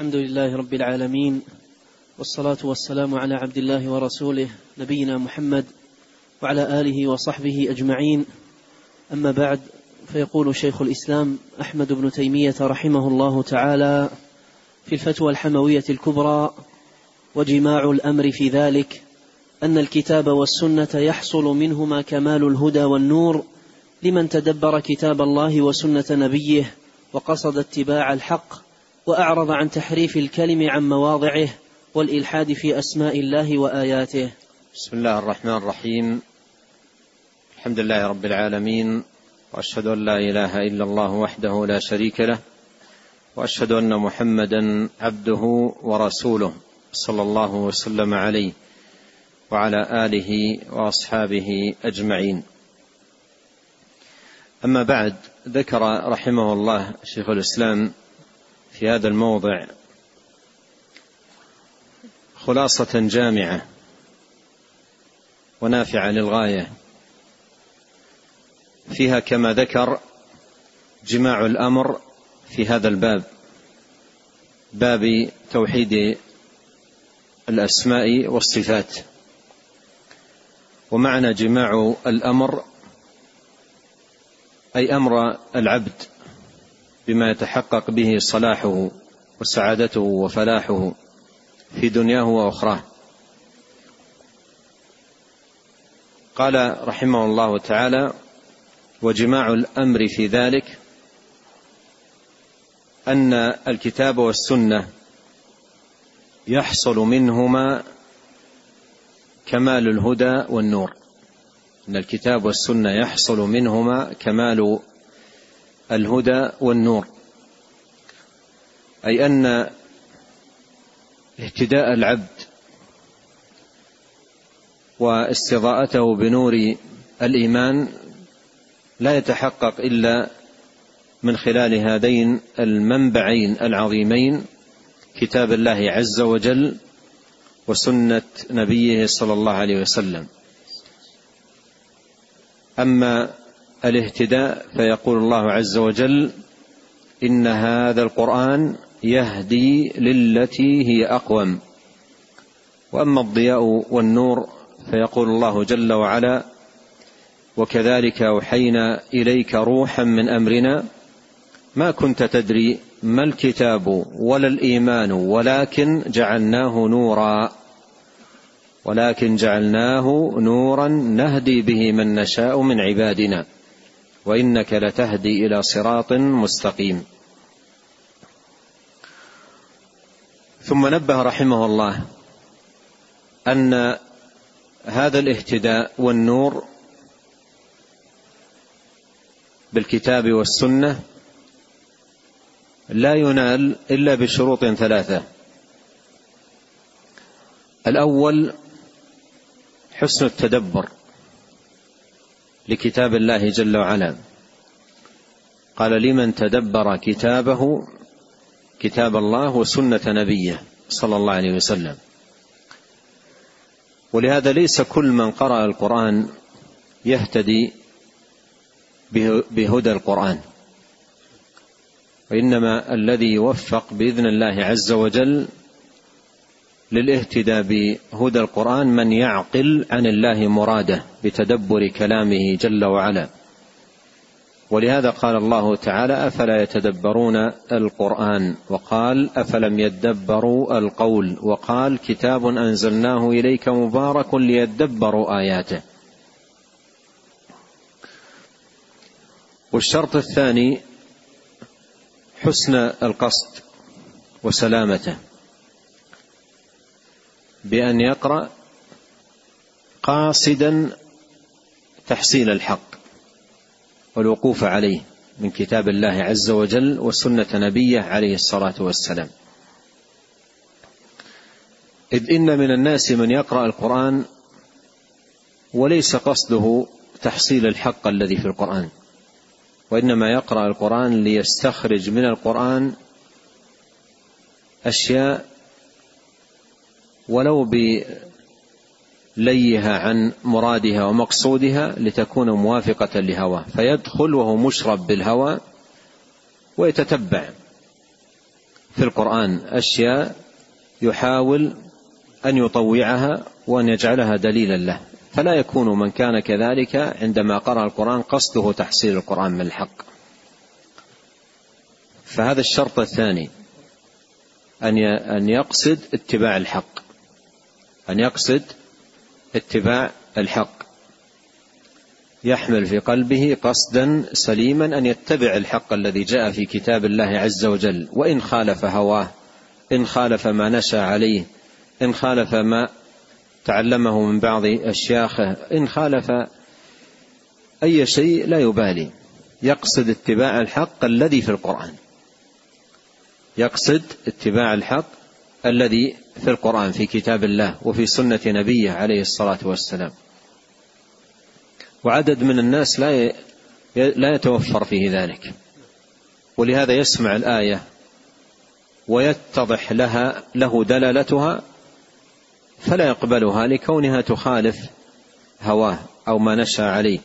الحمد لله رب العالمين والصلاة والسلام على عبد الله ورسوله نبينا محمد وعلى آله وصحبه أجمعين. أما بعد فيقول شيخ الإسلام أحمد بن تيمية رحمه الله تعالى في الفتوى الحموية الكبرى وجماع الأمر في ذلك أن الكتاب والسنة يحصل منهما كمال الهدى والنور لمن تدبر كتاب الله وسنة نبيه وقصد اتباع الحق وأعرض عن تحريف الكلم عن مواضعه والإلحاد في أسماء الله وآياته. بسم الله الرحمن الرحيم. الحمد لله رب العالمين وأشهد أن لا إله إلا الله وحده لا شريك له وأشهد أن محمدا عبده ورسوله صلى الله وسلم عليه وعلى آله وأصحابه أجمعين. أما بعد ذكر رحمه الله شيخ الإسلام في هذا الموضع خلاصة جامعة ونافعة للغاية. فيها كما ذكر جماع الأمر في هذا الباب. باب توحيد الأسماء والصفات. ومعنى جماع الأمر أي أمر العبد. بما يتحقق به صلاحه وسعادته وفلاحه في دنياه وأخراه. قال رحمه الله تعالى وجماع الأمر في ذلك أن الكتاب والسنة يحصل منهما كمال الهدى والنور. أن الكتاب والسنة يحصل منهما كمال الهدى والنور. أي أن اهتداء العبد واستضاءته بنور الإيمان لا يتحقق إلا من خلال هذين المنبعين العظيمين كتاب الله عز وجل وسنة نبيه صلى الله عليه وسلم. أما الاهتداء فيقول الله عز وجل إن هذا القرآن يهدي للتي هي أقوم. وأما الضياء والنور فيقول الله جل وعلا وكذلك أوحينا إليك روحا من أمرنا ما كنت تدري ما الكتاب ولا الإيمان ولكن جعلناه نورا. ولكن جعلناه نورا نهدي به من نشاء من عبادنا. وإنك لتهدي إلى صراط مستقيم. ثم نبه رحمه الله أن هذا الاهتداء والنور بالكتاب والسنة لا ينال إلا بشروط ثلاثة. الأول حسن التدبر. لكتاب الله جل وعلا. قال لمن تدبر كتابه كتاب الله وسنة نبيه صلى الله عليه وسلم. ولهذا ليس كل من قرأ القرآن يهتدي بهدى القرآن. وإنما الذي يوفق بإذن الله عز وجل للاهتداء بهدى القرآن من يعقل عن الله مراده بتدبر كلامه جل وعلا. ولهذا قال الله تعالى أفلا يتدبرون القرآن؟ وقال أفلم يدبروا القول؟ وقال كتاب أنزلناه إليك مبارك ليدبروا آياته. والشرط الثاني حسن القصد وسلامته. بأن يقرأ قاصدا تحصيل الحق والوقوف عليه من كتاب الله عز وجل وسنة نبيه عليه الصلاة والسلام. إذ إن من الناس من يقرأ القرآن وليس قصده تحصيل الحق الذي في القرآن وإنما يقرأ القرآن ليستخرج من القرآن أشياء ولو بليها عن مرادها ومقصودها لتكون موافقة لهواه فيدخل وهو مشرب بالهوى ويتتبع. في القرآن أشياء يحاول أن يطوعها وأن يجعلها دليلا له. فلا يكون من كان كذلك عندما قرأ القرآن قصده تحصيل القرآن من الحق. فهذا الشرط الثاني أن أن يقصد اتباع الحق. أن يقصد اتباع الحق. يحمل في قلبه قصدا سليما أن يتبع الحق الذي جاء في كتاب الله عز وجل. وإن خالف هواه إن خالف ما نشأ عليه إن خالف ما تعلمه من بعض أشياخه إن خالف أي شيء لا يبالي. يقصد اتباع الحق الذي في القرآن. يقصد اتباع الحق الذي في القرآن في كتاب الله وفي سنة نبيه عليه الصلاة والسلام. وعدد من الناس لا لا يتوفر فيه ذلك. ولهذا يسمع الآية ويتضح لها له دلالتها فلا يقبلها لكونها تخالف هواه أو ما نشأ عليه.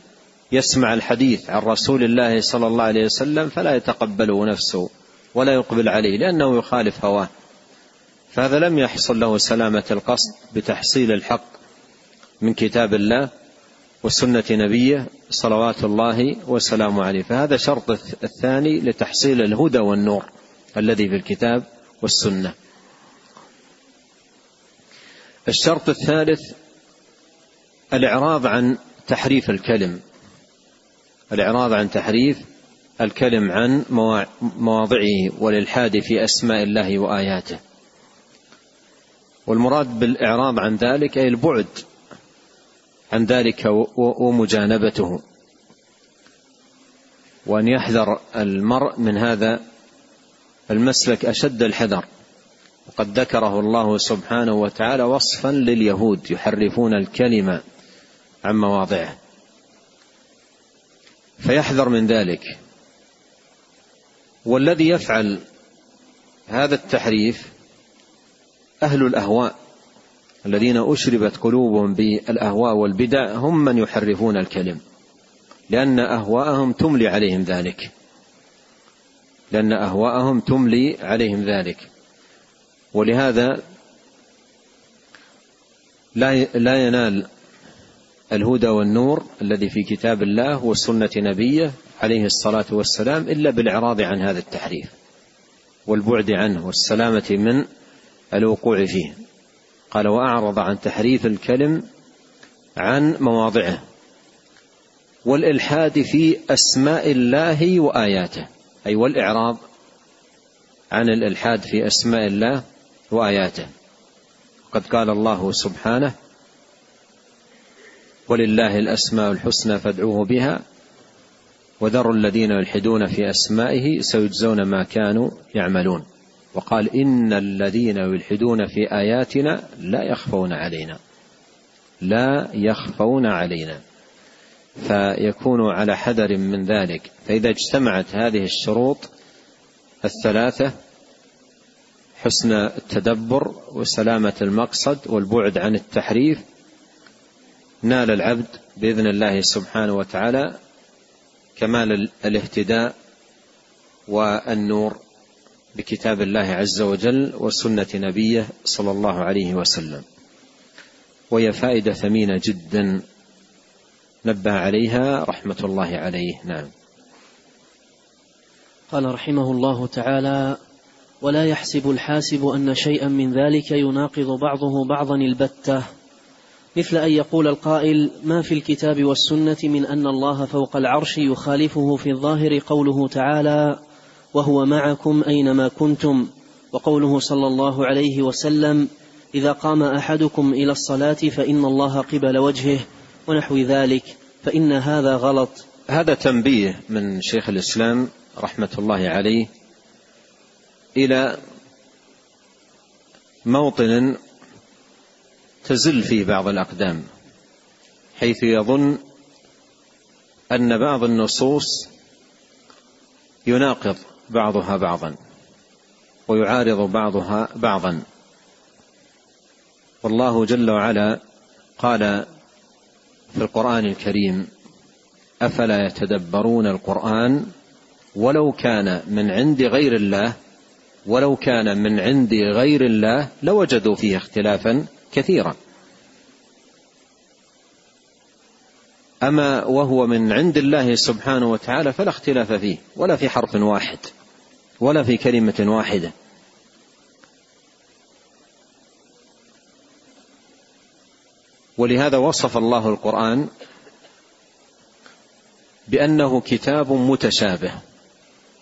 يسمع الحديث عن رسول الله صلى الله عليه وسلم فلا يتقبله نفسه ولا يقبل عليه لأنه يخالف هواه. فهذا لم يحصل له سلامة القصد بتحصيل الحق من كتاب الله وسنة نبيه صلوات الله وسلامه عليه. فهذا شرط الثاني لتحصيل الهدى والنور الذي في الكتاب والسنة. الشرط الثالث الإعراض عن تحريف الكلم. الإعراض عن تحريف الكلم عن مواضعه والإلحاد في أسماء الله وآياته. والمراد بالإعراض عن ذلك أي البعد عن ذلك ومجانبته. وأن يحذر المرء من هذا المسلك أشد الحذر. وقد ذكره الله سبحانه وتعالى وصفا لليهود يحرفون الكلمة عن مواضعه. فيحذر من ذلك. والذي يفعل هذا التحريف أهل الأهواء الذين أشربت قلوبهم بالأهواء والبدع هم من يحرفون الكلم لأن أهواءهم تملي عليهم ذلك. لأن أهواءهم تملي عليهم ذلك. ولهذا لا لا ينال الهدى والنور الذي في كتاب الله وسنة نبيه عليه الصلاة والسلام إلا بالإعراض عن هذا التحريف والبعد عنه والسلامة من الوقوع فيه. قال وأعرض عن تحريف الكلم عن مواضعه والإلحاد في أسماء الله وآياته أي والإعراض عن الإلحاد في أسماء الله وآياته. قد قال الله سبحانه ولله الأسماء الحسنى فادعوه بها وذروا الذين يلحدون في أسمائه سيجزون ما كانوا يعملون. وقال إن الذين يلحدون في آياتنا لا يخفون علينا. لا يخفون علينا. فيكون على حذر من ذلك. فإذا اجتمعت هذه الشروط الثلاثة حسن التدبر وسلامة المقصد والبعد عن التحريف نال العبد بإذن الله سبحانه وتعالى كمال الاهتداء والنور. بكتاب الله عز وجل وسنة نبيه صلى الله عليه وسلم. وهي فائدة ثمينة جدا نبه عليها رحمة الله عليه. نعم. قال رحمه الله تعالى ولا يحسب الحاسب أن شيئا من ذلك يناقض بعضه بعضا البتة. مثل أن يقول القائل ما في الكتاب والسنة من أن الله فوق العرش يخالفه في الظاهر قوله تعالى وهو معكم أينما كنتم. وقوله صلى الله عليه وسلم إذا قام أحدكم إلى الصلاة فإن الله قبل وجهه ونحو ذلك فإن هذا غلط. هذا تنبيه من شيخ الإسلام رحمة الله عليه إلى موطن تزل فيه بعض الأقدام حيث يظن أن بعض النصوص يناقض بعضها بعضا ويعارض بعضها بعضا. والله جل وعلا قال في القرآن الكريم أفلا يتدبرون القرآن ولو كان من عند غير الله ولو كان من عند غير الله لوجدوا فيه اختلافا كثيرا. أما وهو من عند الله سبحانه وتعالى فلا اختلاف فيه ولا في حرف واحد ولا في كلمة واحدة. ولهذا وصف الله القرآن بأنه كتاب متشابه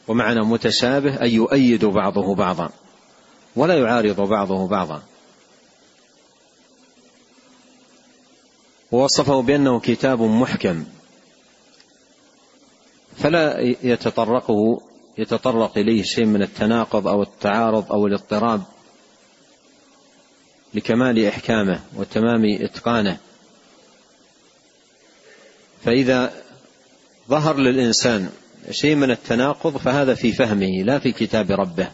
ومعنى متشابه أي يؤيد بعضه بعضا ولا يعارض بعضه بعضا. ووصفه بأنه كتاب محكم. فلا يتطرقه يتطرق إليه شيء من التناقض أو التعارض أو الاضطراب لكمال إحكامه وتمام إتقانه. فإذا ظهر للإنسان شيء من التناقض فهذا في فهمه لا في كتاب ربه.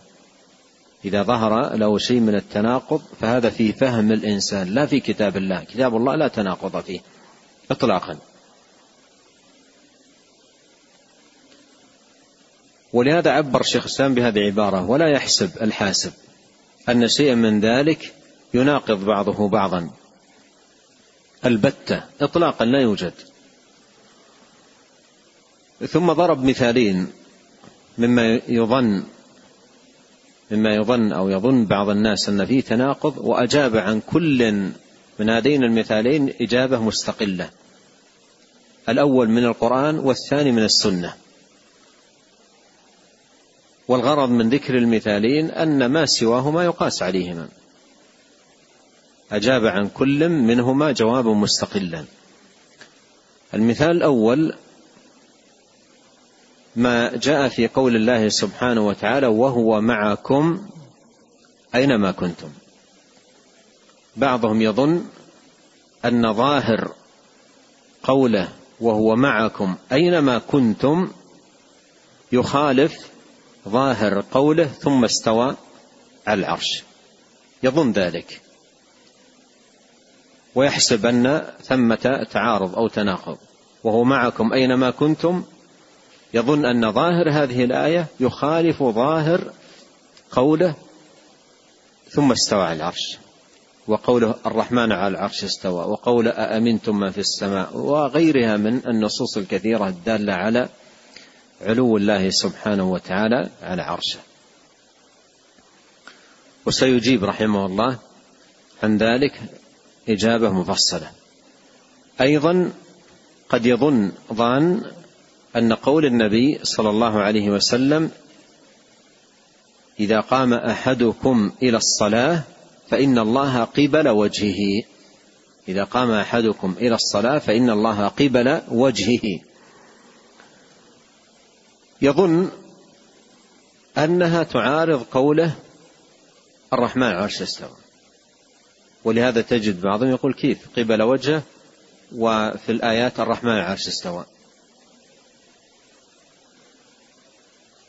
إذا ظهر له شيء من التناقض فهذا في فهم الإنسان لا في كتاب الله. كتاب الله لا تناقض فيه إطلاقا. ولهذا عبر الشيخ الإسلام بهذه العبارة ولا يحسب الحاسب أن شيئا من ذلك يناقض بعضه بعضا. البتة إطلاقا لا يوجد. ثم ضرب مثالين مما يظن مما يظن أو يظن بعض الناس أن فيه تناقض وأجاب عن كل من هذين المثالين إجابة مستقلة. الأول من القرآن والثاني من السنة. والغرض من ذكر المثالين أن ما سواهما يقاس عليهما. أجاب عن كل منهما جوابا مستقلا. المثال الأول ما جاء في قول الله سبحانه وتعالى وهو معكم أينما كنتم. بعضهم يظن أن ظاهر قوله وهو معكم أينما كنتم يخالف ظاهر قوله ثم استوى على العرش. يظن ذلك. ويحسب أن ثمة تعارض أو تناقض. وهو معكم أينما كنتم يظن أن ظاهر هذه الآية يخالف ظاهر قوله ثم استوى على العرش وقوله الرحمن على العرش استوى وقول أأمنتم ما في السماء وغيرها من النصوص الكثيرة الدالة على علو الله سبحانه وتعالى على عرشه. وسيجيب رحمه الله عن ذلك إجابة مفصلة. أيضا قد يظن ظان أن قول النبي صلى الله عليه وسلم إذا قام أحدكم إلى الصلاة فإن الله قبل وجهه. إذا قام أحدكم إلى الصلاة فإن الله قبل وجهه. يظن أنها تعارض قوله الرحمن عرش استوى. ولهذا تجد بعضهم يقول كيف؟ قبل وجهه وفي الآيات الرحمن عرش استوى.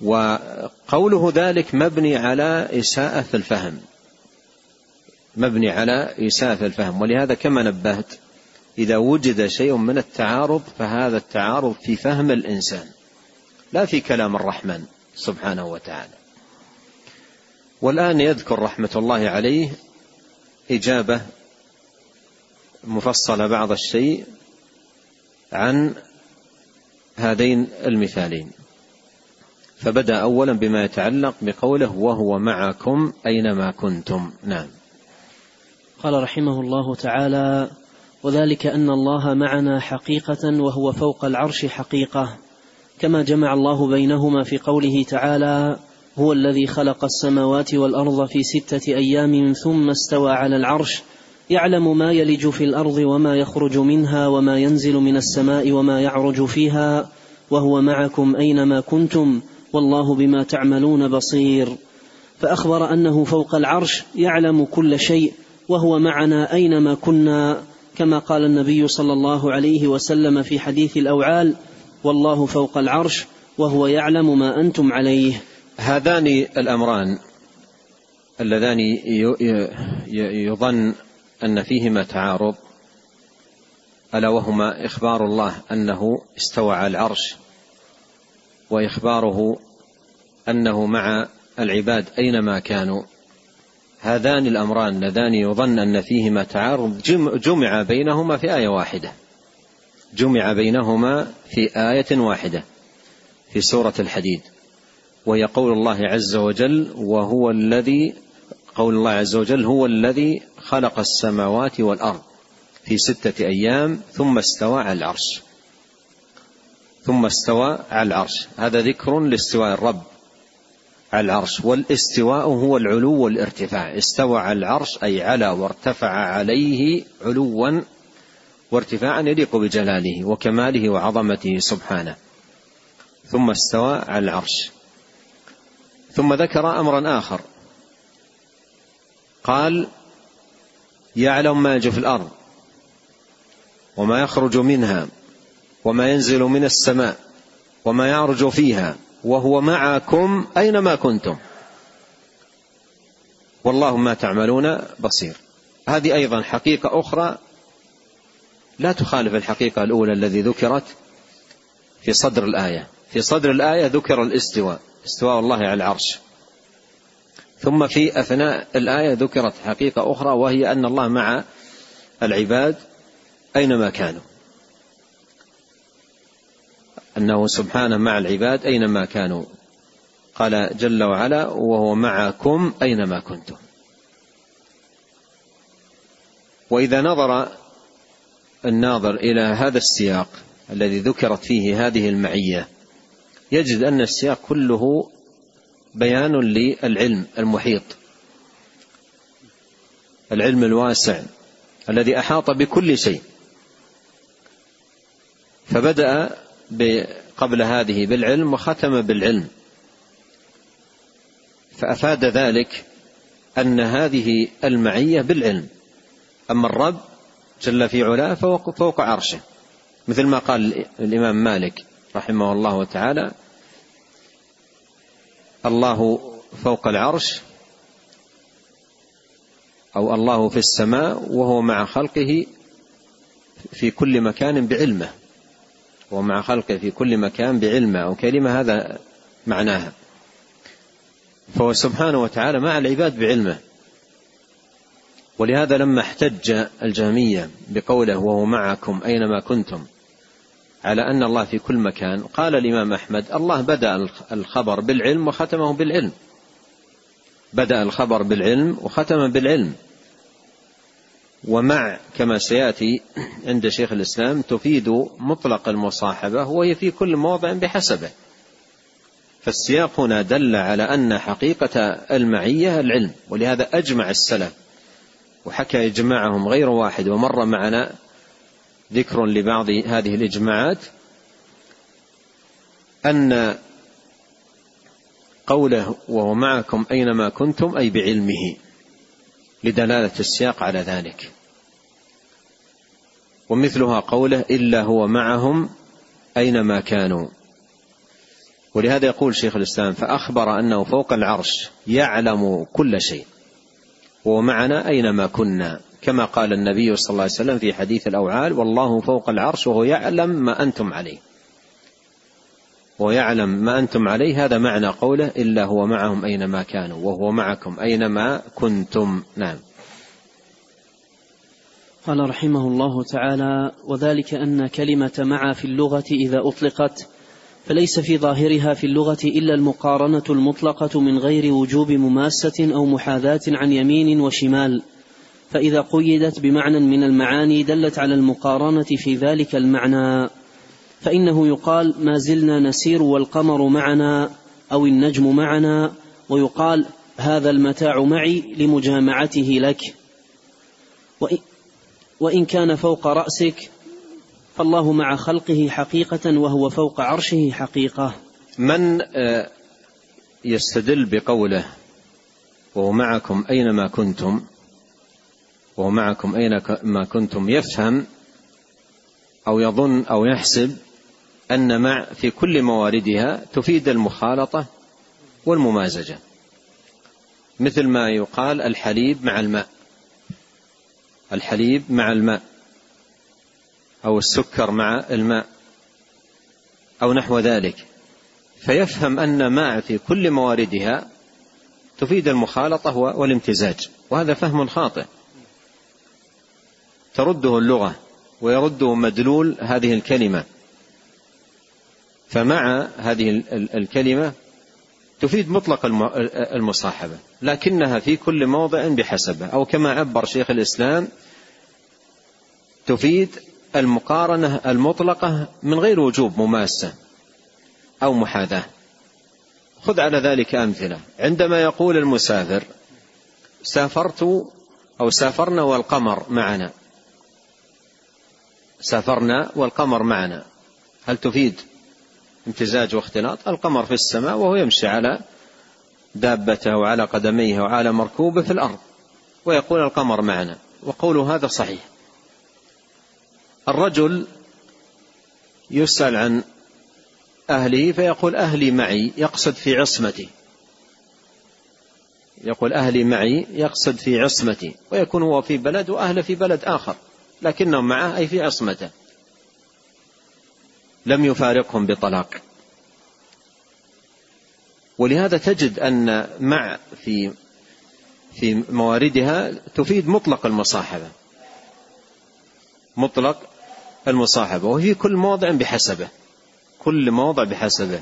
وقوله ذلك مبني على إساءة في الفهم. مبني على إساءة في الفهم. ولهذا كما نبهت إذا وجد شيء من التعارض فهذا التعارض في فهم الإنسان لا في كلام الرحمن سبحانه وتعالى. والآن يذكر رحمة الله عليه إجابة مفصلة بعض الشيء عن هذين المثالين. فبدأ اولا بما يتعلق بقوله وهو معكم أينما كنتم نعم. قال رحمه الله تعالى وذلك أن الله معنا حقيقة وهو فوق العرش حقيقة كما جمع الله بينهما في قوله تعالى هو الذي خلق السماوات والأرض في ستة أيام ثم استوى على العرش يعلم ما يلج في الأرض وما يخرج منها وما ينزل من السماء وما يعرج فيها وهو معكم أينما كنتم والله بما تعملون بصير. فأخبر أنه فوق العرش يعلم كل شيء وهو معنا أينما كنا كما قال النبي صلى الله عليه وسلم في حديث الأوعال والله فوق العرش وهو يعلم ما أنتم عليه. هذان الأمران اللذان يظن أن فيهما تعارض ألا وهما إخبار الله أنه استوى على العرش. وإخباره أنه مع العباد أينما كانوا. هذان الأمران اللذان يظن أن فيهما تعارض جمع بينهما في آية واحدة. جمع بينهما في آية واحدة في سورة الحديد. وهي قول الله عز وجل وهو الذي قول الله عز وجل هو الذي خلق السماوات والأرض في ستة أيام ثم استوى على العرش. ثم استوى على العرش. هذا ذكر لاستواء الرب على العرش والاستواء هو العلو والارتفاع. استوى على العرش أي على وارتفع عليه علوا وارتفاعا يليق بجلاله وكماله وعظمته سبحانه. ثم استوى على العرش. ثم ذكر امرا آخر. قال يعلم ما يجي في الأرض وما يخرج منها. وما ينزل من السماء وما يعرج فيها وهو معكم أينما كنتم. والله ما تعملون بصير. هذه أيضا حقيقة أخرى. لا تخالف الحقيقة الأولى الذي ذكرت في صدر الآية. في صدر الآية ذكر الاستواء استواء الله على العرش. ثم في أثناء الآية ذكرت حقيقة أخرى وهي أن الله مع العباد أينما كانوا. أنه سبحانه مع العباد أينما كانوا. قال جل وعلا وهو معكم أينما كنتم. وإذا نظر الناظر إلى هذا السياق الذي ذكرت فيه هذه المعية يجد أن السياق كله بيان للعلم المحيط. العلم الواسع الذي أحاط بكل شيء. فبدأ قبل هذه بالعلم وختم بالعلم. فأفاد ذلك أن هذه المعية بالعلم. أما الرب جل في علاه فوق, فوق عرشه. مثل ما قال الإمام مالك رحمه الله تعالى الله فوق العرش أو الله في السماء وهو مع خلقه في كل مكان بعلمه. ومع خلقه في كل مكان بعلمه أو كلمة هذا معناها. فهو سبحانه وتعالى مع العباد بعلمه. ولهذا لما احتج الجهمية بقوله وهو معكم أينما كنتم على أن الله في كل مكان قال الإمام أحمد الله بدأ الخبر بالعلم وختمه بالعلم. بدأ الخبر بالعلم وختم بالعلم. ومع كما سيأتي عند شيخ الإسلام تفيد مطلق المصاحبة وهي في كل موضع بحسبه. فالسياق هنا دل على أن حقيقة المعية العلم ولهذا أجمع السلف وحكى إجماعهم غير واحد ومر معنا ذكر لبعض هذه الإجماعات أن قوله وهو معكم أينما كنتم أي بعلمه. لدلالة السياق على ذلك. ومثلها قوله إلا هو معهم أينما كانوا. ولهذا يقول شيخ الإسلام فأخبر أنه فوق العرش يعلم كل شيء. وهو معنا أينما كنا. كما قال النبي صلى الله عليه وسلم في حديث الأوعال والله فوق العرش وهو يعلم ما أنتم عليه. ويعلم ما أنتم عليه هذا معنى قوله إلا هو معهم أينما كانوا وهو معكم أينما كنتم. نعم. قال رحمه الله تعالى وذلك أن كلمة مع في اللغة إذا أطلقت فليس في ظاهرها في اللغة إلا المقارنة المطلقة من غير وجوب مماسة أو محاذاة عن يمين وشمال. فإذا قيدت بمعنى من المعاني دلت على المقارنة في ذلك المعنى. فإنه يقال ما زلنا نسير والقمر معنا أو النجم معنا ويقال هذا المتاع معي لمجامعته لك. وإن كان فوق رأسك فالله مع خلقه حقيقة وهو فوق عرشه حقيقة. من آه، يستدل بقوله وهو معكم أينما كنتم وهو معكم أينما كنتم يفهم أو يظن أو يحسب أن مع في كل مواردها تفيد المخالطة والممازجة. مثل ما يقال الحليب مع الماء. الحليب مع الماء. أو السكر مع الماء. أو نحو ذلك. فيفهم أن ماء في كل مواردها تفيد المخالطة والامتزاج. وهذا فهم خاطئ. ترده اللغة ويرده مدلول هذه الكلمة. فمع هذه الكلمة تفيد مطلق المصاحبة لكنها في كل موضع بحسبه أو كما عبر شيخ الإسلام تفيد المقارنة المطلقة من غير وجوب مماسة أو محاذاة. خذ على ذلك أمثلة. عندما يقول المسافر سافرت أو سافرنا والقمر معنا. سافرنا والقمر معنا. هل تفيد؟ امتزاج واختلاط القمر في السماء وهو يمشي على دابته وعلى قدميه وعلى مركوبه في الأرض ويقول القمر معنا وقول هذا صحيح. الرجل يسأل عن أهله فيقول أهلي معي يقصد في عصمتي. يقول أهلي معي يقصد في عصمتي ويكون هو في بلد وأهله في بلد آخر لكنهم معه أي في عصمته. لم يفارقهم بطلاق. ولهذا تجد أن مع في في مواردها تفيد مطلق المصاحبة. مطلق المصاحبة وفي كل موضع بحسبه. كل موضع بحسبه.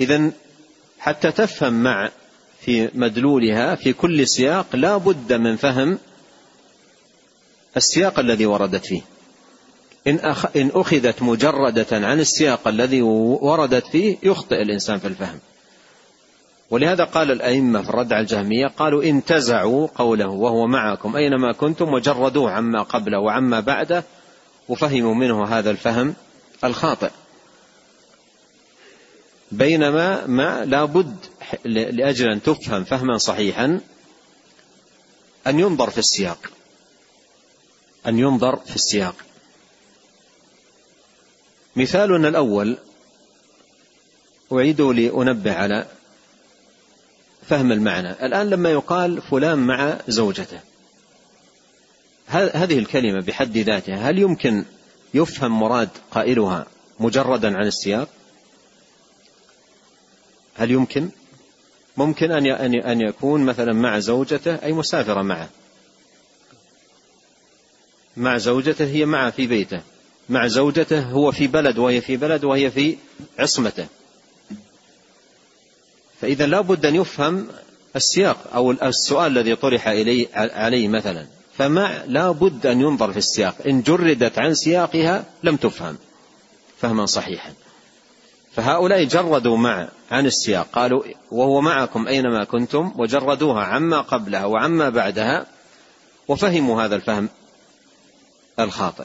إذا حتى تفهم مع في مدلولها في كل سياق لا بد من فهم السياق الذي وردت فيه. إن, أخ إن أخذت مجردة عن السياق الذي وردت فيه يخطئ الإنسان في الفهم. ولهذا قال الأئمة في الرد على الجهمية قالوا انتزعوا قوله وهو معكم أينما كنتم وجردوه عما قبله وعما بعده وفهموا منه هذا الفهم الخاطئ. بينما ما لابد لأجل أن تفهم فهما صحيحا أن ينظر في السياق. أن ينظر في السياق. مثالنا الأول أعيد لأنبه على فهم المعنى. الآن لما يقال فلان مع زوجته هذه الكلمة بحد ذاتها هل يمكن يفهم مراد قائلها مجردا عن السياق؟ هل يمكن؟ ممكن أن أن يكون مثلا مع زوجته أي مسافرة معه. مع زوجته هي معه في بيته. مع زوجته هو في بلد وهي في بلد وهي في عصمته. فإذا لا بد أن يفهم السياق أو السؤال الذي طرح إليه عليه مثلا. فمع لا بد أن ينظر في السياق. إن جردت عن سياقها لم تفهم. فهما صحيحا. فهؤلاء جردوا مع عن السياق. قالوا وهو معكم أينما كنتم وجردوها عما قبلها وعما بعدها وفهموا هذا الفهم الخاطئ.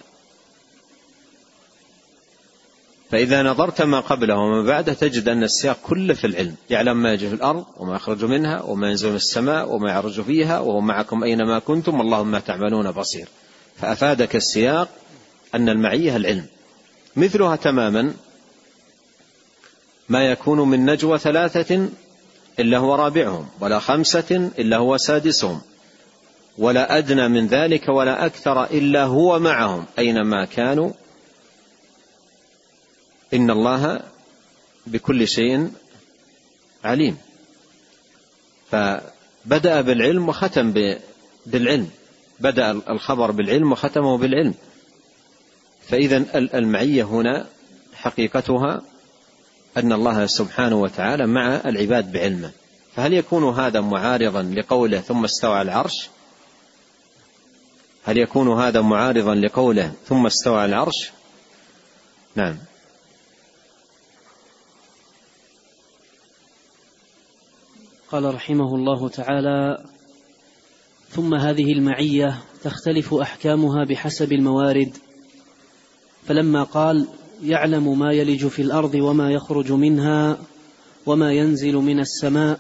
فإذا نظرت ما قبله وما بعده تجد أن السياق كله في العلم. يعلم ما يجي في الأرض وما يخرج منها وما ينزل من السماء وما يعرج فيها وهو معكم أينما كنتم والله ما تعملون بصير. فأفادك السياق أن المعية العلم. مثلها تماما ما يكون من نجوى ثلاثة إلا هو رابعهم ولا خمسة إلا هو سادسهم ولا أدنى من ذلك ولا أكثر إلا هو معهم أينما كانوا إن الله بكل شيء عليم. فبدأ بالعلم وختم بالعلم. بدأ الخبر بالعلم وختمه بالعلم. فإذا المعية هنا حقيقتها أن الله سبحانه وتعالى مع العباد بعلمه. فهل يكون هذا معارضا لقوله ثم استوى العرش؟ هل يكون هذا معارضا لقوله ثم استوى العرش؟ نعم. قال رحمه الله تعالى ثم هذه المعية تختلف أحكامها بحسب الموارد. فلما قال يعلم ما يلج في الأرض وما يخرج منها وما ينزل من السماء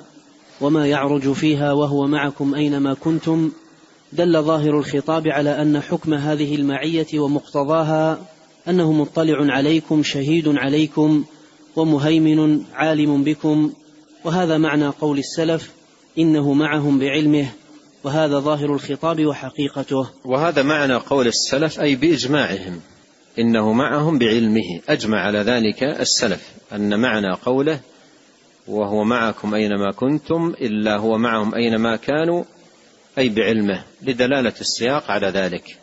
وما يعرج فيها وهو معكم أينما كنتم دل ظاهر الخطاب على أن حكم هذه المعية ومقتضاها أنه مطلع عليكم شهيد عليكم ومهيمن عالم بكم وهذا معنى قول السلف إنه معهم بعلمه وهذا ظاهر الخطاب وحقيقته. وهذا معنى قول السلف أي بإجماعهم إنه معهم بعلمه. أجمع على ذلك السلف أن معنى قوله وهو معكم أينما كنتم إلا هو معهم أينما كانوا أي بعلمه. لدلالة السياق على ذلك.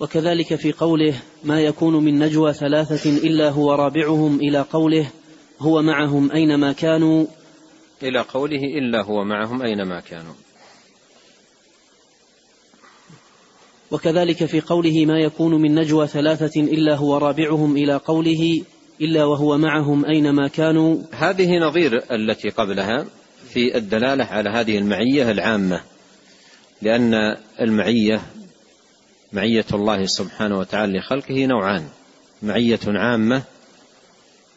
وكذلك في قوله ما يكون من نجوى ثلاثة إلا هو رابعهم إلى قوله هو معهم أينما كانوا؟ إلى قوله إلا هو معهم أينما كانوا. وكذلك في قوله ما يكون من نجوى ثلاثة إلا هو رابعهم إلى قوله إلا وهو معهم أينما كانوا. هذه نظير التي قبلها في الدلالة على هذه المعية العامة لأن المعية معية الله سبحانه وتعالى لخلقه نوعان. معية عامة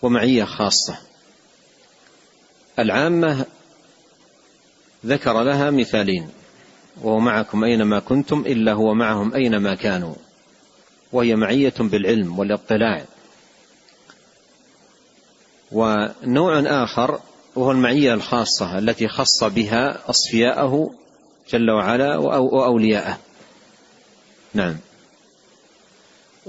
ومعية خاصة. العامة ذكر لها مثالين وهو معكم أينما كنتم إلا هو معهم أينما كانوا. وهي معية بالعلم والاطلاع. ونوع آخر وهو المعية الخاصة التي خص بها أصفياءه جل وعلا وأولياءه. نعم.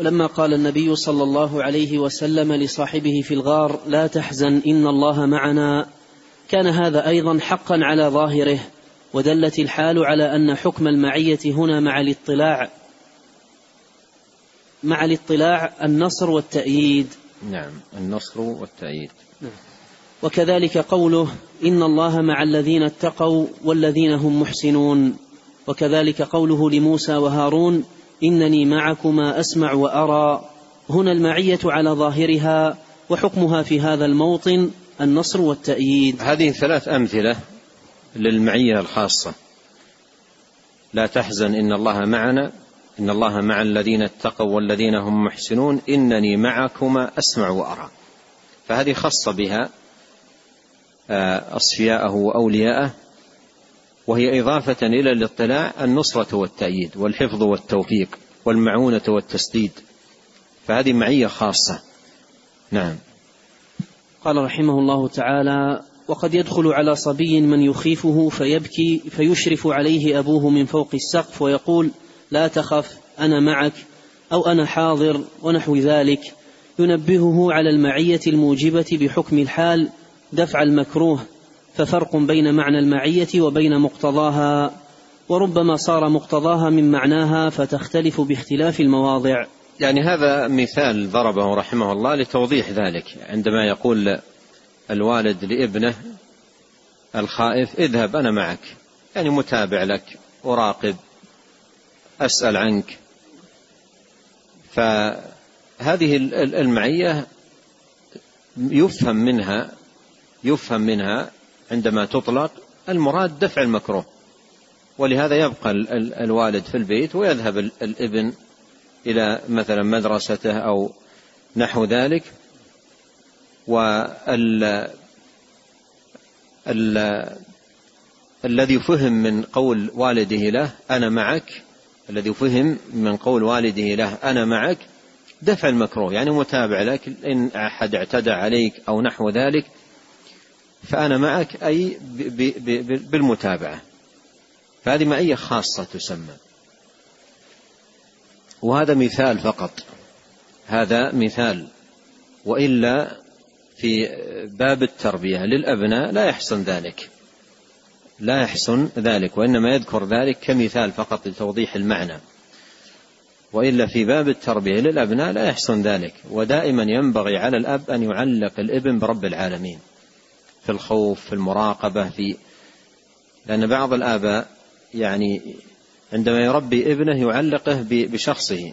ولما قال النبي صلى الله عليه وسلم لصاحبه في الغار لا تحزن إن الله معنا. كان هذا أيضا حقا على ظاهره ودلت الحال على أن حكم المعية هنا مع الاطلاع مع الاطلاع النصر والتأييد. نعم النصر والتأييد. نعم. وكذلك قوله إن الله مع الذين اتقوا والذين هم محسنون. وكذلك قوله لموسى وهارون إنني معكما أسمع وأرى. هنا المعية على ظاهرها وحكمها في هذا الموطن النصر والتأييد. هذه ثلاث أمثلة للمعية الخاصة. لا تحزن إن الله معنا إن الله مع الذين اتقوا والذين هم محسنون إنني معكما أسمع وأرى. فهذه خاصة بها آه، أصفياءه وأولياءه. وهي إضافة إلى الاطلاع النصرة والتأييد والحفظ والتوفيق والمعونة والتسديد. فهذه معية خاصة. نعم. قال رحمه الله تعالى وقد يدخل على صبي من يخيفه فيبكي فيشرف عليه أبوه من فوق السقف ويقول لا تخف أنا معك أو أنا حاضر ونحو ذلك. ينبهه على المعية الموجبة بحكم الحال دفع المكروه ففرق بين معنى المعية وبين مقتضاها وربما صار مقتضاها من معناها فتختلف باختلاف المواضع. يعني هذا مثال ضربه رحمه الله لتوضيح ذلك. عندما يقول الوالد لابنه الخائف اذهب أنا معك. يعني متابع لك أراقب أسأل عنك. فهذه المعية يفهم منها يفهم منها عندما تطلق المراد دفع المكروه. ولهذا يبقى الوالد في البيت ويذهب الابن إلى مثلا مدرسته أو نحو ذلك. وال الذي فهم من قول والده له أنا معك. الذي فهم من قول والده له أنا معك. دفع المكروه يعني متابع لك إن أحد اعتدى عليك أو نحو ذلك. فأنا معك أي بالمتابعة. فهذه معية خاصة تسمى. وهذا مثال فقط. هذا مثال. وإلا في باب التربية للأبناء لا يحسن ذلك. لا يحسن ذلك وإنما يذكر ذلك كمثال فقط لتوضيح المعنى. وإلا في باب التربية للأبناء لا يحسن ذلك. ودائما ينبغي على الأب أن يعلق الإبن برب العالمين. في الخوف في المراقبة في لأن بعض الآباء يعني عندما يربي ابنه يعلقه بشخصه.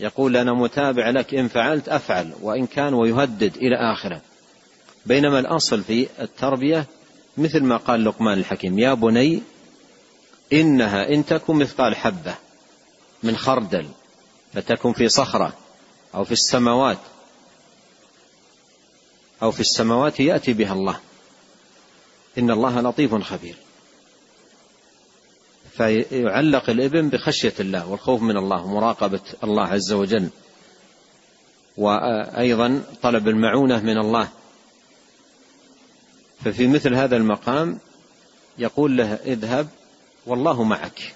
يقول أنا متابع لك إن فعلت أفعل وإن كان ويهدد إلى آخرة. بينما الأصل في التربية مثل ما قال لقمان الحكيم يا بني إنها إن تكن مثقال حبة من خردل فتكن في صخرة أو في السماوات. أو في السماوات يأتي بها الله. إن الله لطيف خبير. فيعلق الإبن بخشية الله والخوف من الله ومراقبة الله عز وجل. وأيضا طلب المعونة من الله. ففي مثل هذا المقام يقول له اذهب والله معك.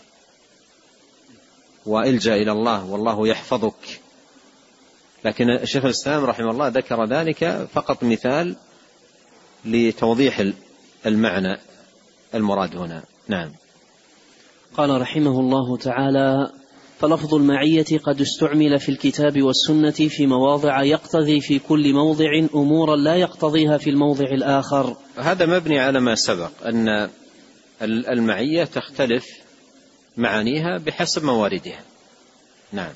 وإلجأ إلى الله والله يحفظك. لكن شيخ الإسلام رحمه الله ذكر ذلك فقط مثال لتوضيح المعنى المراد هنا. نعم. قال رحمه الله تعالى فلفظ المعية قد استعمل في الكتاب والسنة في مواضع يقتضي في كل موضع أمورا لا يقتضيها في الموضع الآخر. هذا مبني على ما سبق أن المعية تختلف معانيها بحسب مواردها. نعم.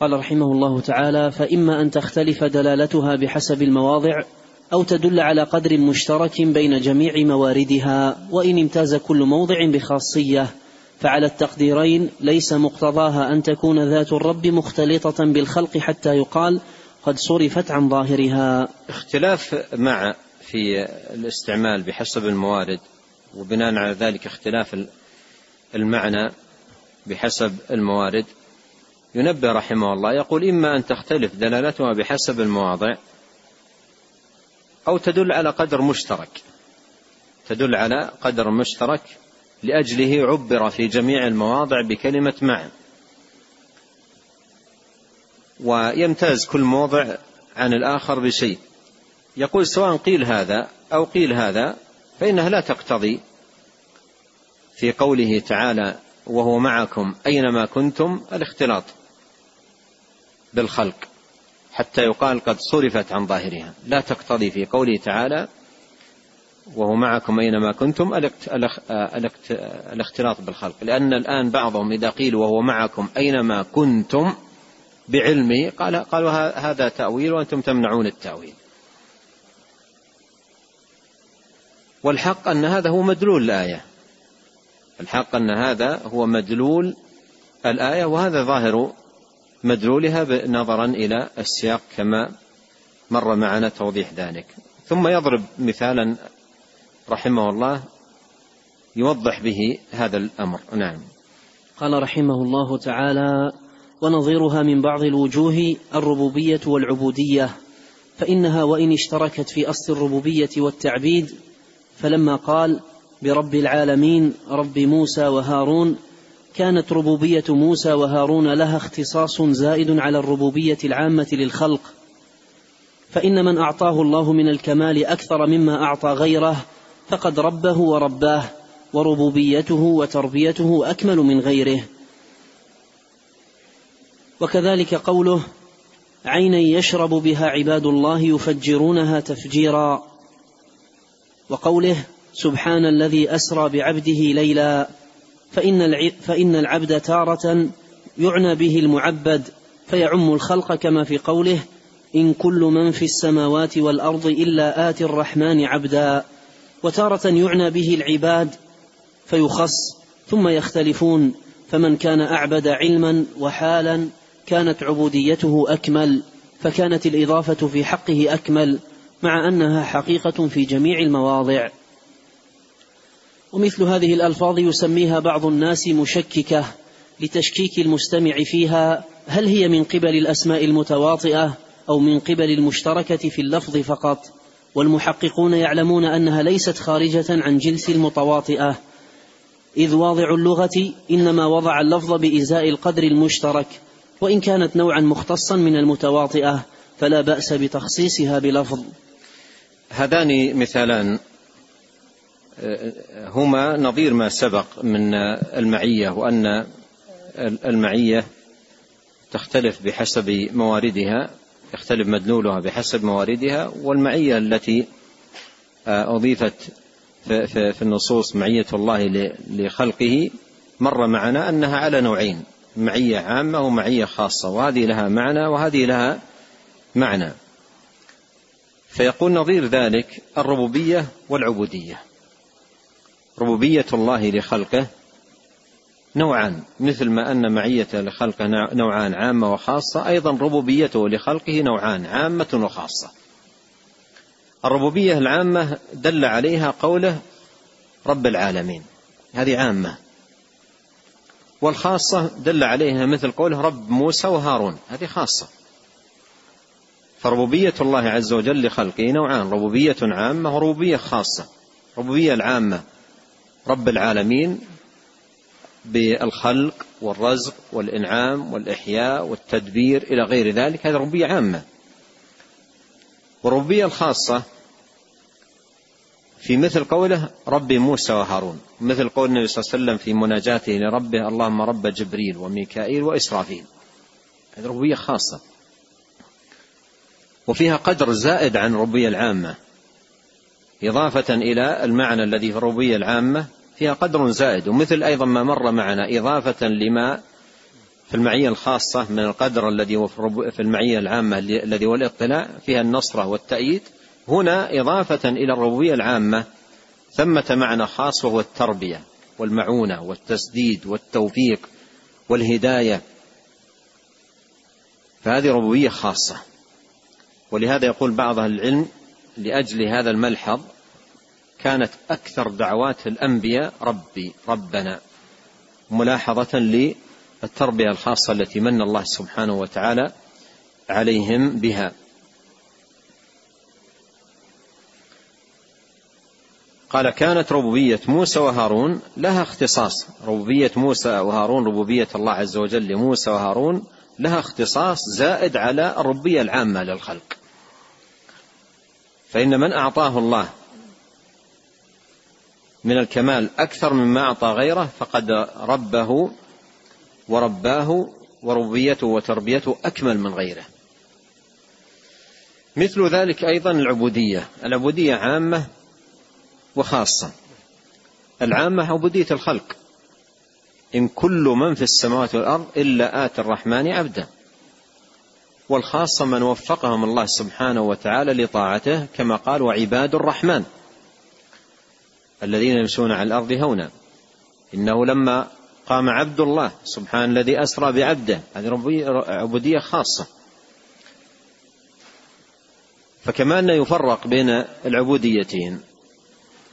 قال رحمه الله تعالى فإما أن تختلف دلالتها بحسب المواضع أو تدل على قدر مشترك بين جميع مواردها وإن امتاز كل موضع بخاصية. فعلى التقديرين ليس مقتضاها أن تكون ذات الرب مختلطة بالخلق حتى يقال قد صرفت عن ظاهرها. اختلاف مع في الاستعمال بحسب الموارد وبناء على ذلك اختلاف المعنى بحسب الموارد ينبه رحمه الله يقول إما أن تختلف دلالتها بحسب المواضع أو تدل على قدر مشترك. تدل على قدر مشترك لأجله عبر في جميع المواضع بكلمة مع ويمتاز كل موضع عن الآخر بشيء. يقول سواء قيل هذا أو قيل هذا فإنها لا تقتضي في قوله تعالى وهو معكم أينما كنتم الاختلاط. بالخلق حتى يقال قد صرفت عن ظاهرها. لا تقتضي في قوله تعالى وهو معكم أينما كنتم الاختلاط بالخلق. لأن الآن بعضهم إذا قيل وهو معكم أينما كنتم بعلمه قال قالوا هذا تأويل وأنتم تمنعون التأويل. والحق أن هذا هو مدلول الآية. الحق أن هذا هو مدلول الآية وهذا ظاهر مدلولها نظرا إلى السياق كما مر معنا توضيح ذلك. ثم يضرب مثالا رحمه الله يوضح به هذا الأمر. نعم. قال رحمه الله تعالى ونظيرها من بعض الوجوه الربوبية والعبودية فإنها وإن اشتركت في أصل الربوبية والتعبيد فلما قال برب العالمين رب موسى وهارون كانت ربوبية موسى وهارون لها اختصاص زائد على الربوبية العامة للخلق. فإن من أعطاه الله من الكمال أكثر مما أعطى غيره فقد ربه ورباه وربوبيته وتربيته أكمل من غيره. وكذلك قوله عينا يشرب بها عباد الله يفجرونها تفجيرا. وقوله سبحان الذي أسرى بعبده ليلا. فإن فإن العبد تارة يعنى به المعبد فيعم الخلق كما في قوله إن كل من في السماوات والأرض إلا آتي الرحمن عبدا. وتارة يعنى به العباد فيخص ثم يختلفون فمن كان أعبد علما وحالا كانت عبوديته أكمل فكانت الإضافة في حقه أكمل مع أنها حقيقة في جميع المواضع. ومثل هذه الألفاظ يسميها بعض الناس مشككة لتشكيك المستمع فيها هل هي من قبل الأسماء المتواطئة أو من قبل المشتركة في اللفظ فقط؟ والمحققون يعلمون أنها ليست خارجة عن جنس المتواطئة. إذ واضع اللغة إنما وضع اللفظ بإزاء القدر المشترك وإن كانت نوعا مختصا من المتواطئة فلا بأس بتخصيصها بلفظ. هذان مثالان. هما نظير ما سبق من المعية وأن المعية تختلف بحسب مواردها يختلف مدلولها بحسب مواردها والمعية التي أضيفت في النصوص معية الله لخلقه مر معنا أنها على نوعين معية عامة ومعية خاصة وهذه لها معنى وهذه لها معنى. فيقول نظير ذلك الربوبية والعبودية. ربوبية الله لخلقه نوعان مثل ما أن معية لخلقه نوعان عامة وخاصة أيضا ربوبيته لخلقه نوعان عامة وخاصة. الربوبية العامة دل عليها قوله رب العالمين هذه عامة. والخاصة دل عليها مثل قوله رب موسى وهارون هذه خاصة. فربوبية الله عز وجل لخلقه نوعان ربوبية عامة وربوبية خاصة. الربوبية العامة رب العالمين بالخلق والرزق والإنعام والإحياء والتدبير إلى غير ذلك. هذه ربوبية عامة. والربوبية الخاصة في مثل قوله رب موسى وهارون مثل قول النبي صلى الله عليه وسلم في مناجاته لربه اللهم رب جبريل وميكائيل وإسرافيل. هذه ربوبية خاصة. وفيها قدر زائد عن الربوبية العامة إضافة إلى المعنى الذي في الربوبية العامة فيها قدر زائد ومثل أيضا ما مر معنا إضافة لما في المعية الخاصة من القدر الذي هو في المعية العامة الذي هو الاطلاع فيها النصرة والتأييد. هنا إضافة إلى الربوبية العامة ثمة معنى خاص وهو التربية والمعونة والتسديد والتوفيق والهداية. فهذه ربوبية خاصة. ولهذا يقول بعض أهل العلم لأجل هذا الملحظ كانت أكثر دعوات الأنبياء ربي ربنا. ملاحظة للتربية الخاصة التي من الله سبحانه وتعالى عليهم بها. قال كانت ربوبية موسى وهارون لها اختصاص. ربوبية موسى وهارون ربوبية الله عز وجل لموسى وهارون لها اختصاص زائد على الربوبية العامة للخلق. فإن من أعطاه الله من الكمال أكثر مما أعطى غيره فقد ربه ورباه وربيته وتربيته أكمل من غيره. مثل ذلك أيضا العبودية. العبودية عامة وخاصة. العامة عبودية الخلق. إن كل من في السماوات والأرض إلا آتي الرحمن عبدا والخاصة من وفقهم الله سبحانه وتعالى لطاعته كما قال وعباد الرحمن. الذين يمشون على الأرض هونا. إنه لما قام عبد الله سبحان الذي أسرى بعبده هذه عبودية خاصة. فكما أن يفرق بين العبوديتين.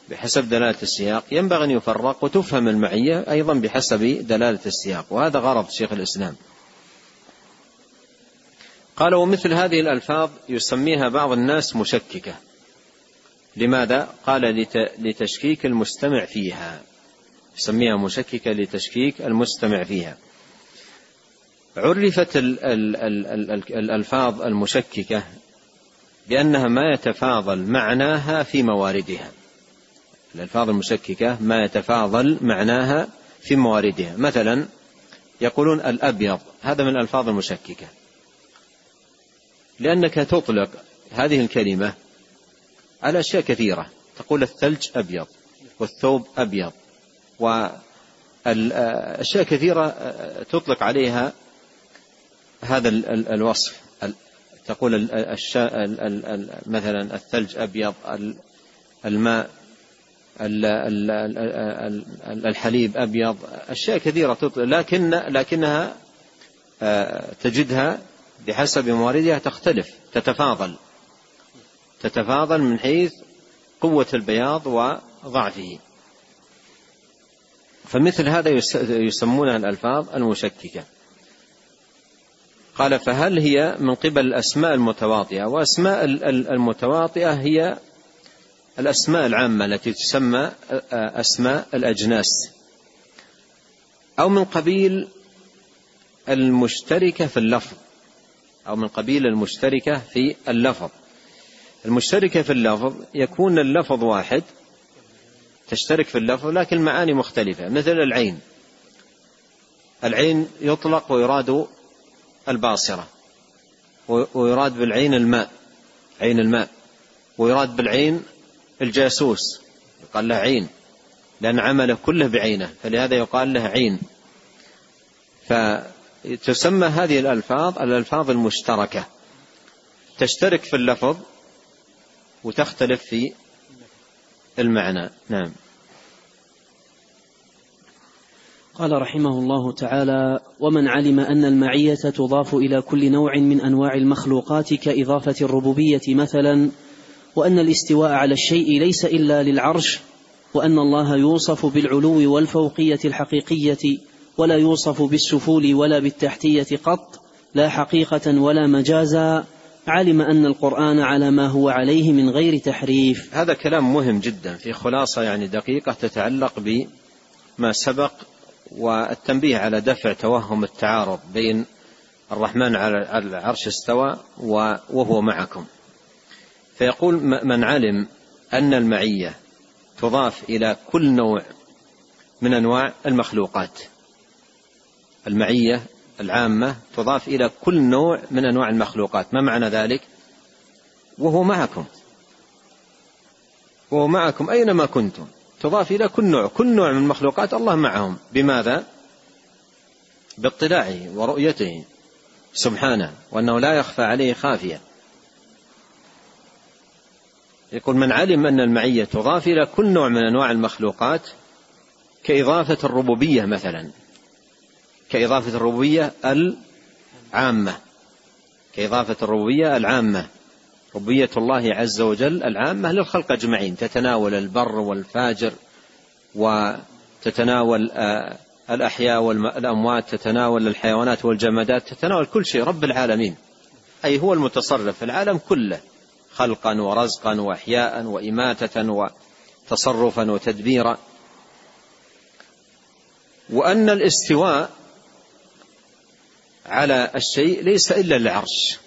بحسب دلالة السياق ينبغي أن يفرق وتفهم المعية أيضا بحسب دلالة السياق وهذا غرض شيخ الإسلام. قال ومثل هذه الألفاظ يسميها بعض الناس مشككة. لماذا؟ قال لتشكيك المستمع فيها. يسميها مشككة لتشكيك المستمع فيها. عرفت الألفاظ المشككة بأنها ما يتفاضل معناها في مواردها. الألفاظ المشككة ما يتفاضل معناها في مواردها. مثلا يقولون الأبيض هذا من الألفاظ المشككة. لأنك تطلق هذه الكلمة على أشياء كثيرة. تقول الثلج أبيض والثوب أبيض. وأشياء كثيرة تطلق عليها هذا الوصف. تقول مثلا الثلج أبيض الماء الحليب أبيض. أشياء كثيرة تطلق لكن لكنها تجدها بحسب مواردها تختلف تتفاضل. تتفاضل من حيث قوة البياض وضعفه. فمثل هذا يسمونها الألفاظ المشككة. قال فهل هي من قبل الأسماء المتواطئة؟ وأسماء المتواطئة هي الأسماء العامة التي تسمى أسماء الأجناس. أو من قبيل المشتركة في اللفظ. أو من قبيل المشتركة في اللفظ. المشتركة في اللفظ يكون اللفظ واحد تشترك في اللفظ لكن المعاني مختلفة مثل العين. العين يطلق ويراد الباصرة ويراد بالعين الماء عين الماء. ويراد بالعين الجاسوس يقال له عين لأن عمله كله بعينه فلهذا يقال له عين. فتسمى هذه الألفاظ الألفاظ المشتركة. تشترك في اللفظ وتختلف في المعنى. نعم. قال رحمه الله تعالى ومن علم أن المعية تضاف إلى كل نوع من أنواع المخلوقات كإضافة الربوبية مثلا وأن الاستواء على الشيء ليس إلا للعرش وأن الله يوصف بالعلو والفوقية الحقيقية ولا يوصف بالسفول ولا بالتحتية قط لا حقيقة ولا مجازا علم أن القرآن على ما هو عليه من غير تحريف. هذا كلام مهم جدا في خلاصة يعني دقيقة تتعلق بما سبق والتنبيه على دفع توهم التعارض بين الرحمن على العرش استوى وهو معكم. فيقول من علم أن المعية تضاف إلى كل نوع من أنواع المخلوقات. المعية العامة تضاف إلى كل نوع من أنواع المخلوقات. ما معنى ذلك؟ وهو معكم. وهو معكم أينما كنتم. تضاف إلى كل نوع. كل نوع من المخلوقات الله معهم. بماذا؟ باطلاعه ورؤيته. سبحانه. وأنه لا يخفى عليه خافية. يقول من علم أن المعية تضاف إلى كل نوع من أنواع المخلوقات كإضافة الربوبية مثلا. كإضافة الربوبية العامة. كإضافة الربوبية العامة. ربوبية الله عز وجل العامة للخلق أجمعين. تتناول البر والفاجر وتتناول آه، الأحياء والأموات تتناول الحيوانات والجمادات تتناول كل شيء. رب العالمين. أي هو المتصرف. في العالم كله. خلقا ورزقا وإحياء وإماتة وتصرفا وتدبيرا. وأن الاستواء على الشيء ليس إلا العرش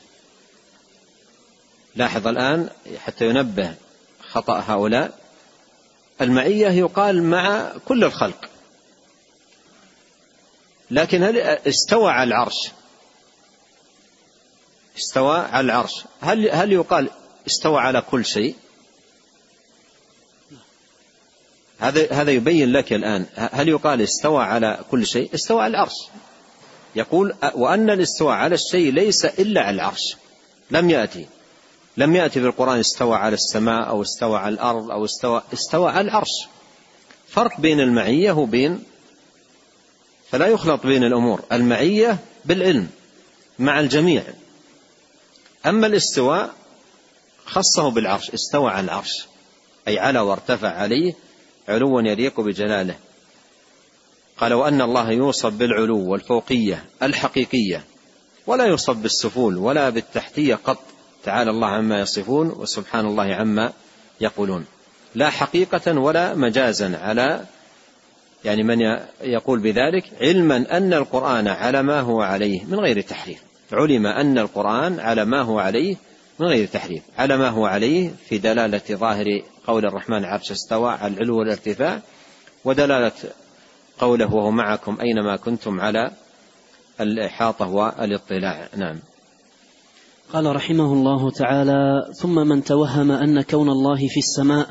لاحظ الآن حتى ينبه خطأ هؤلاء. المعية يقال مع كل الخلق. لكن هل استوى على العرش؟ استوى على العرش. هل هل يقال استوى على كل شيء؟ هذا هذا يبين لك الآن. هل يقال استوى على كل شيء؟ استوى على العرش. يقول وأن الاستواء على الشيء ليس إلا على العرش. لم يأتي. لم يأتي في القرآن استوى على السماء أو استوى على الأرض أو استوى استوى على العرش. فرق بين المعية وبين فلا يخلط بين الأمور. المعية بالعلم مع الجميع. أما الاستواء خصه بالعرش استوى على العرش. أي على وارتفع عليه علوا يليق بجلاله. قال وأن الله يوصف بالعلو والفوقية الحقيقية ولا يوصف بالسفول ولا بالتحتية قط. تعالى الله عما يصفون وسبحان الله عما يقولون. لا حقيقة ولا مجازا على يعني من يقول بذلك علما أن القرآن على ما هو عليه من غير تحريف. علم أن القرآن على ما هو عليه من غير تحريف. على ما هو عليه في دلالة ظاهر قول الرحمن عرش استوى على العلو والارتفاع ودلالة قوله وهو معكم أينما كنتم على الإحاطة والإطلاع. نعم. قال رحمه الله تعالى ثم من توهم أن كون الله في السماء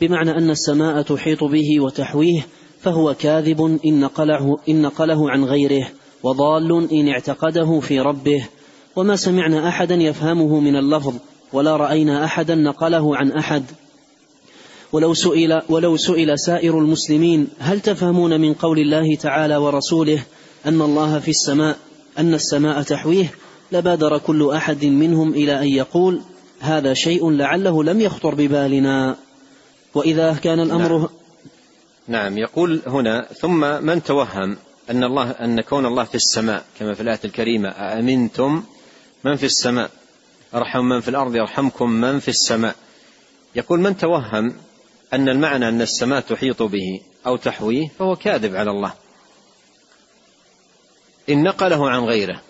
بمعنى أن السماء تحيط به وتحويه فهو كاذب إن نقله, إن نقله عن غيره وضال إن اعتقده في ربه. وما سمعنا أحدا يفهمه من اللفظ ولا رأينا أحدا نقله عن أحد. ولو سئل ولو سئل سائر المسلمين هل تفهمون من قول الله تعالى ورسوله أن الله في السماء أن السماء تحويه؟ لبادر كل أحد منهم إلى أن يقول هذا شيء لعله لم يخطر ببالنا. وإذا كان الأمر نعم, نعم يقول هنا ثم من توهم أن الله أن كون الله في السماء كما في الآية الكريمة أأمنتم من في السماء؟ أرحم من في الأرض يرحمكم من في السماء. يقول من توهم أن المعنى أن السماء تحيط به أو تحويه فهو كاذب على الله. إن نقله عن غيره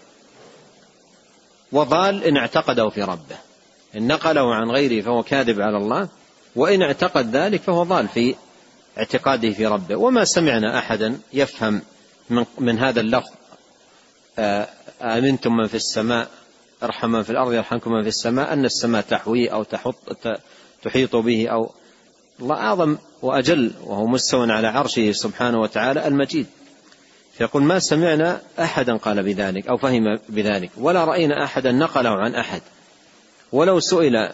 وضال إن اعتقده في ربه. إن نقله عن غيره فهو كاذب على الله وإن اعتقد ذلك فهو ضال في اعتقاده في ربه. وما سمعنا أحدا يفهم من, من هذا اللفظ آه، آمنتم من في السماء ارحم من في الأرض يرحمكم من في السماء أن السماء تحويه أو تحط تحيط به أو الله أعظم وأجل وهو مستو على عرشه سبحانه وتعالى المجيد. فيقول ما سمعنا أحدا قال بذلك أو فهم بذلك ولا رأينا أحدا نقله عن أحد. ولو سئل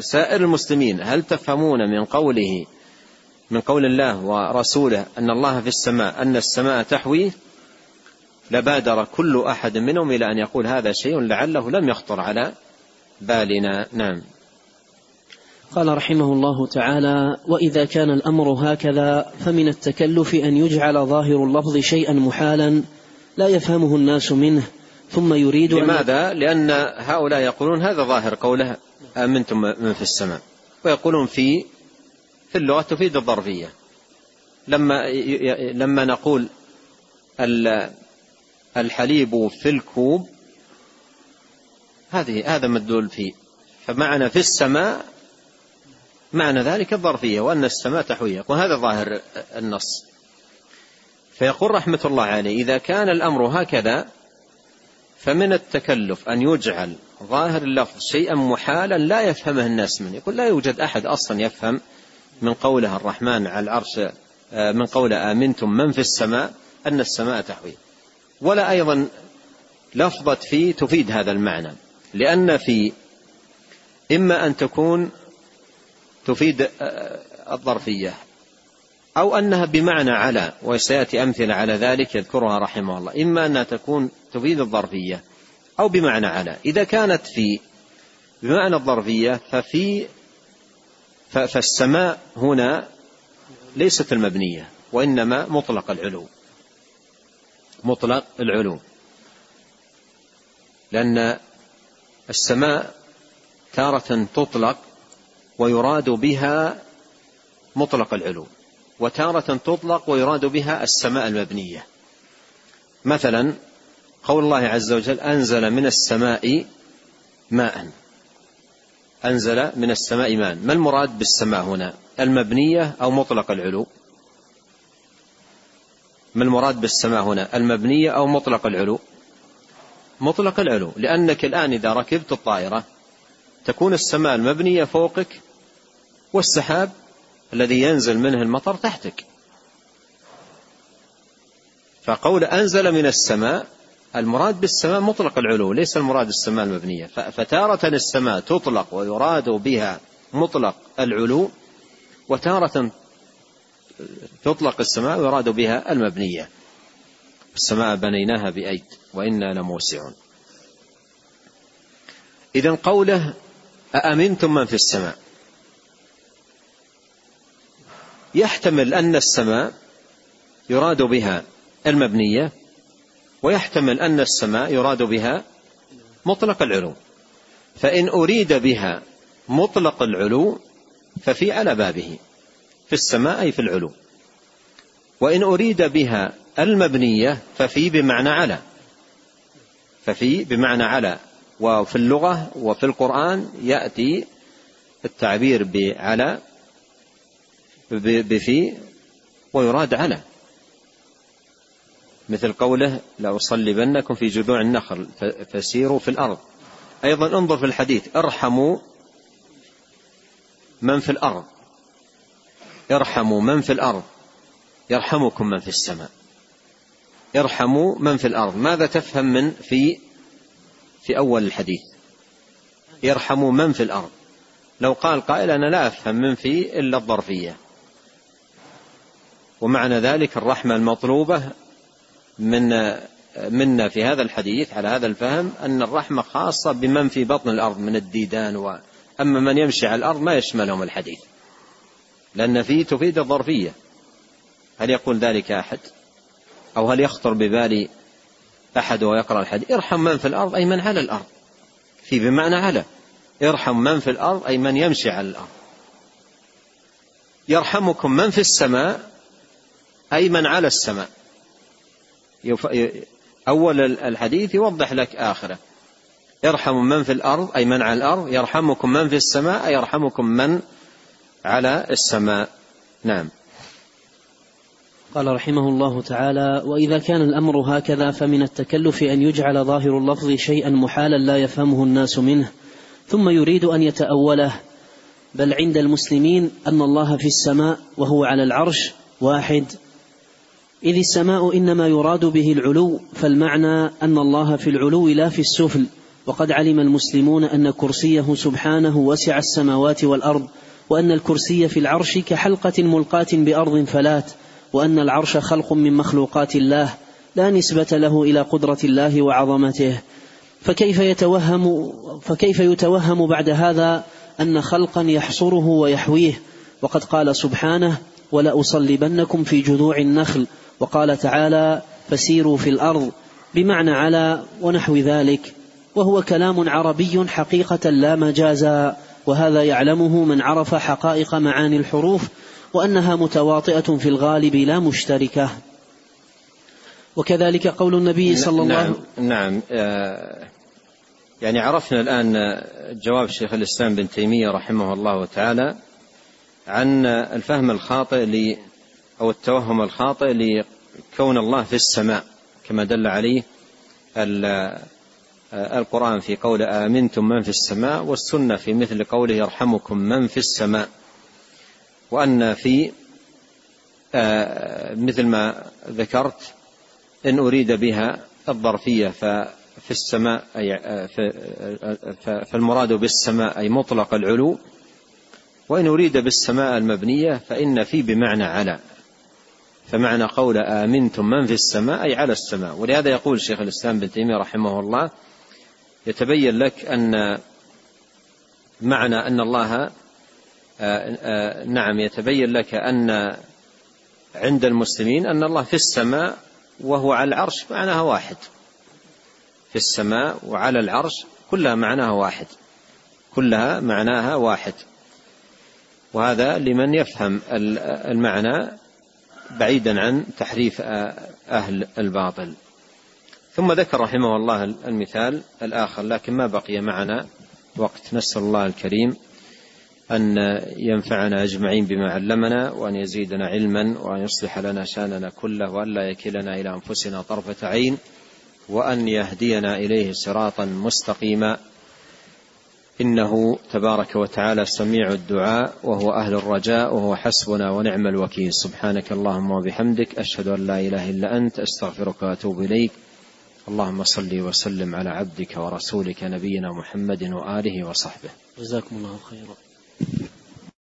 سائر المسلمين هل تفهمون من قوله من قول الله ورسوله أن الله في السماء أن السماء تحوي؟ لبادر كل أحد منهم إلى أن يقول هذا شيء لعله لم يخطر على بالنا. نعم. قال رحمه الله تعالى وإذا كان الأمر هكذا فمن التكلف أن يجعل ظاهر اللفظ شيئا محالا لا يفهمه الناس منه ثم يريد لماذا؟ لأن هؤلاء يقولون هذا ظاهر قوله آمنتم من في السماء ويقولون في في اللغة تفيد الظرفية لما لما نقول الحليب في الكوب هذه هذا مدلول فيه فمعنى في السماء معنى ذلك الظرفية وأن السماء تحوية وهذا ظاهر النص. فيقول رحمة الله عليه إذا كان الأمر هكذا فمن التكلف أن يجعل ظاهر اللفظ شيئا محالا لا يفهمه الناس منه. يقول لا يوجد أحد أصلا يفهم من قوله الرحمن على العرش آه، من قول آمنتم من في السماء أن السماء تحوي. ولا أيضا لفظة في تفيد هذا المعنى لأن في إما أن تكون تفيد آه، الظرفية. أو أنها بمعنى على وسيأتي أمثلة على ذلك يذكرها رحمه الله. إما أنها تكون تفيد الظرفية أو بمعنى على. إذا كانت في بمعنى الظرفية ففي فالسماء هنا ليست المبنية وإنما مطلق العلو. مطلق العلو. لأن السماء تارة تطلق ويراد بها مطلق العلو وتارة تطلق ويراد بها السماء المبنية. مثلا قول الله عز وجل أنزل من السماء ماء. أنزل من السماء ماء. ما المراد بالسماء هنا؟ المبنية أو مطلق العلو؟ ما المراد بالسماء هنا؟ المبنية أو مطلق العلو؟ مطلق العلو لأنك الآن إذا ركبت الطائرة تكون السماء المبنية فوقك والسحاب الذي ينزل منه المطر تحتك. فقول أنزل من السماء المراد بالسماء مطلق العلو ليس المراد السماء المبنية. فتارة السماء تطلق ويراد بها مطلق العلو وتارة تطلق السماء ويراد بها المبنية. السماء بنيناها بأيد وإنا لموسعون. إذا قوله أأمنتم من في السماء؟ يحتمل أن السماء يراد بها المبنية ويحتمل أن السماء يراد بها مطلق العلو. فإن أريد بها مطلق العلو ففي على بابه في السماء أي في العلو. وإن أريد بها المبنية ففي بمعنى على ففي بمعنى على. وفي اللغة وفي القرآن يأتي التعبير بعلى بفي ويراد على. مثل قوله لأصلبنكم في جذوع النخل فسيروا في الأرض. أيضا انظر في الحديث ارحموا من في الأرض. ارحموا من في الأرض. يرحمكم من في السماء. ارحموا من في الأرض. ماذا تفهم من في في أول الحديث؟ يرحموا من في الأرض. لو قال قائل أنا لا أفهم من في إلا الظرفية. ومعنى ذلك الرحمة المطلوبة من منا في هذا الحديث على هذا الفهم أن الرحمة خاصة بمن في بطن الأرض من الديدان و أما من يمشي على الأرض ما يشملهم الحديث. لأن فيه تفيد الظرفية. هل يقول ذلك أحد؟ أو هل يخطر ببال أحد ويقرأ الحديث؟ ارحم من في الأرض أي من على الأرض. في بمعنى على. ارحم من في الأرض أي من يمشي على الأرض. يرحمكم من في السماء أي من على السماء. أول الحديث يوضح لك آخره. يرحم من في الأرض أي من على الأرض يرحمكم من في السماء أي يرحمكم من على السماء. نعم. قال رحمه الله تعالى وإذا كان الأمر هكذا فمن التكلف أن يجعل ظاهر اللفظ شيئا محالا لا يفهمه الناس منه ثم يريد أن يتأوله. بل عند المسلمين أن الله في السماء وهو على العرش واحد. إذ السماء إنما يراد به العلو فالمعنى أن الله في العلو لا في السفل. وقد علم المسلمون أن كرسيه سبحانه وسع السماوات والأرض وأن الكرسي في العرش كحلقة ملقاة بأرض فلات وأن العرش خلق من مخلوقات الله لا نسبة له إلى قدرة الله وعظمته. فكيف يتوهم فكيف يتوهم بعد هذا أن خلقا يحصره ويحويه؟ وقد قال سبحانه ولأصلبنكم في جذوع النخل وقال تعالى فسيروا في الأرض بمعنى على ونحو ذلك وهو كلام عربي حقيقة لا مجازا وهذا يعلمه من عرف حقائق معاني الحروف وأنها متواطئة في الغالب لا مشتركة. وكذلك قول النبي صلى الله عليه وسلم نعم, نعم يعني عرفنا الآن جواب شيخ الإسلام بن تيمية رحمه الله تعالى عن الفهم الخاطئ أو التوهم الخاطئ لكون الله في السماء كما دل عليه القرآن في قول آمنتم من في السماء والسنة في مثل قوله يرحمكم من في السماء. وأن في مثل ما ذكرت إن أريد بها الظرفية ففي السماء أي فالمراد بالسماء أي مطلق العلو. وإن أريد بالسماء المبنية فإن في بمعنى على. فمعنى قول آمنتم من في السماء أي على السماء. ولهذا يقول شيخ الإسلام بن تيمية رحمه الله يتبين لك أن معنى أن الله نعم يتبين لك أن عند المسلمين أن الله في السماء وهو على العرش معناها واحد. في السماء وعلى العرش كلها معناها واحد. كلها معناها واحد. وهذا لمن يفهم المعنى بعيدا عن تحريف أهل الباطل. ثم ذكر رحمه الله المثال الآخر لكن ما بقي معنا وقت. نسأل الله الكريم أن ينفعنا أجمعين بما علمنا وأن يزيدنا علما وأن يصلح لنا شأننا كله وأن لا يكلنا إلى أنفسنا طرفة عين وأن يهدينا إليه صراطا مستقيما. إنه تبارك وتعالى سميع الدعاء وهو أهل الرجاء وهو حسبنا ونعم الوكيل. سبحانك اللهم وبحمدك أشهد أن لا إله إلا أنت أستغفرك وأتوب إليك. اللهم صل وسلم على عبدك ورسولك نبينا محمد وآله وصحبه. جزاكم الله خيرا.